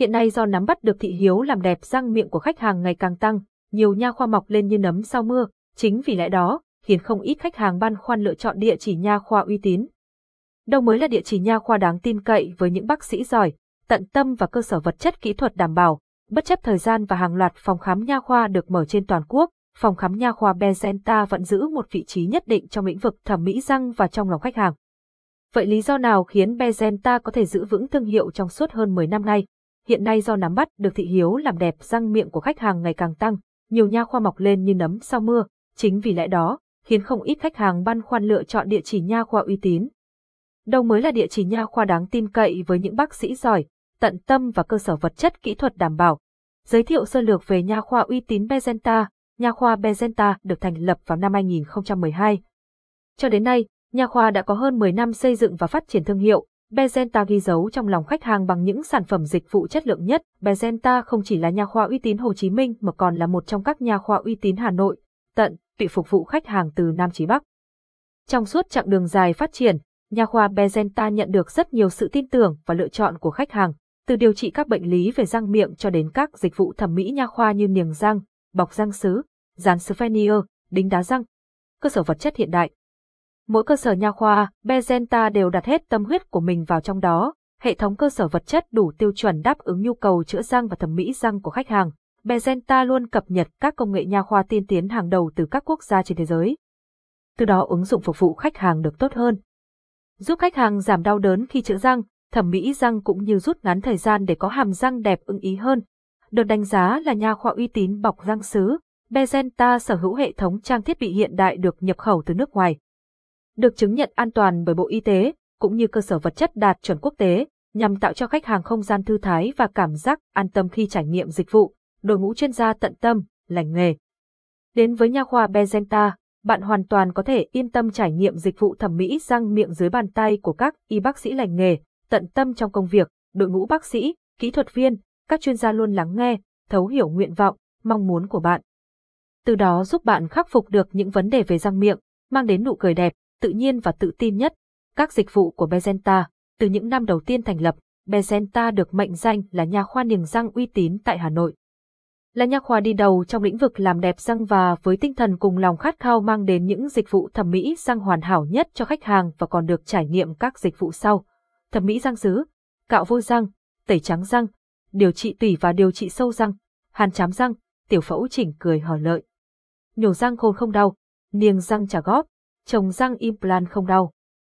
Hiện nay do nắm bắt được thị hiếu làm đẹp răng miệng của khách hàng ngày càng tăng, nhiều nha khoa mọc lên như nấm sau mưa, chính vì lẽ đó, khiến không ít khách hàng băn khoăn lựa chọn địa chỉ nha khoa uy tín. Đâu mới là địa chỉ nha khoa đáng tin cậy với những bác sĩ giỏi, tận tâm và cơ sở vật chất kỹ thuật đảm bảo, bất chấp thời gian và hàng loạt phòng khám nha khoa được mở trên toàn quốc, phòng khám nha khoa Bezenta vẫn giữ một vị trí nhất định trong lĩnh vực thẩm mỹ răng và trong lòng khách hàng. Vậy lý do nào khiến Bezenta có thể giữ vững thương hiệu trong suốt hơn 10 năm nay? Hiện nay do nắm bắt được thị hiếu làm đẹp răng miệng của khách hàng ngày càng tăng, nhiều nha khoa mọc lên như nấm sau mưa, chính vì lẽ đó, khiến không ít khách hàng băn khoăn lựa chọn địa chỉ nha khoa uy tín. Đâu mới là địa chỉ nha khoa đáng tin cậy với những bác sĩ giỏi, tận tâm và cơ sở vật chất kỹ thuật đảm bảo. Giới thiệu sơ lược về nha khoa uy tín Bezenta, nha khoa Bezenta được thành lập vào năm 2012. Cho đến nay, nha khoa đã có hơn 10 năm xây dựng và phát triển thương hiệu, Bezenta ghi dấu trong lòng khách hàng bằng những sản phẩm dịch vụ chất lượng nhất. Bezenta không chỉ là nha khoa uy tín Hồ Chí Minh mà còn là một trong các nha khoa uy tín Hà Nội, tận, tụy phục vụ khách hàng từ Nam chí Bắc. Trong suốt chặng đường dài phát triển, nha khoa Bezenta nhận được rất nhiều sự tin tưởng và lựa chọn của khách hàng, từ điều trị các bệnh lý về răng miệng cho đến các dịch vụ thẩm mỹ nha khoa như niềng răng, bọc răng sứ, dán Sphenier, đính đá răng, cơ sở vật chất hiện đại. Mỗi cơ sở nha khoa, Bezenta đều đặt hết tâm huyết của mình vào trong đó, hệ thống cơ sở vật chất đủ tiêu chuẩn đáp ứng nhu cầu chữa răng và thẩm mỹ răng của khách hàng. Bezenta luôn cập nhật các công nghệ nha khoa tiên tiến hàng đầu từ các quốc gia trên thế giới. Từ đó ứng dụng phục vụ khách hàng được tốt hơn. Giúp khách hàng giảm đau đớn khi chữa răng, thẩm mỹ răng cũng như rút ngắn thời gian để có hàm răng đẹp ưng ý hơn. Được đánh giá là nha khoa uy tín bọc răng sứ, Bezenta sở hữu hệ thống trang thiết bị hiện đại được nhập khẩu từ nước ngoài. Được chứng nhận an toàn bởi Bộ Y tế, cũng như cơ sở vật chất đạt chuẩn quốc tế, nhằm tạo cho khách hàng không gian thư thái và cảm giác an tâm khi trải nghiệm dịch vụ, đội ngũ chuyên gia tận tâm, lành nghề. Đến với nha khoa Bezenta, bạn hoàn toàn có thể yên tâm trải nghiệm dịch vụ thẩm mỹ răng miệng dưới bàn tay của các y bác sĩ lành nghề, tận tâm trong công việc, đội ngũ bác sĩ, kỹ thuật viên, các chuyên gia luôn lắng nghe, thấu hiểu nguyện vọng, mong muốn của bạn từ đó giúp bạn khắc phục được những vấn đề về răng miệng, mang đến nụ cười đẹp, tự nhiên và tự tin nhất. Các dịch vụ của Bezenta, từ những năm đầu tiên thành lập, Bezenta được mệnh danh là nhà khoa niềng răng uy tín tại Hà Nội. Là nhà khoa đi đầu trong lĩnh vực làm đẹp răng và với tinh thần cùng lòng khát khao mang đến những dịch vụ thẩm mỹ răng hoàn hảo nhất cho khách hàng và còn được trải nghiệm các dịch vụ sau. Thẩm mỹ răng sứ, cạo vôi răng, tẩy trắng răng, điều trị tủy và điều trị sâu răng, hàn chám răng, tiểu phẫu chỉnh cười hở lợi nhổ răng khôn không đau, niềng răng trả góp, trồng răng implant không đau.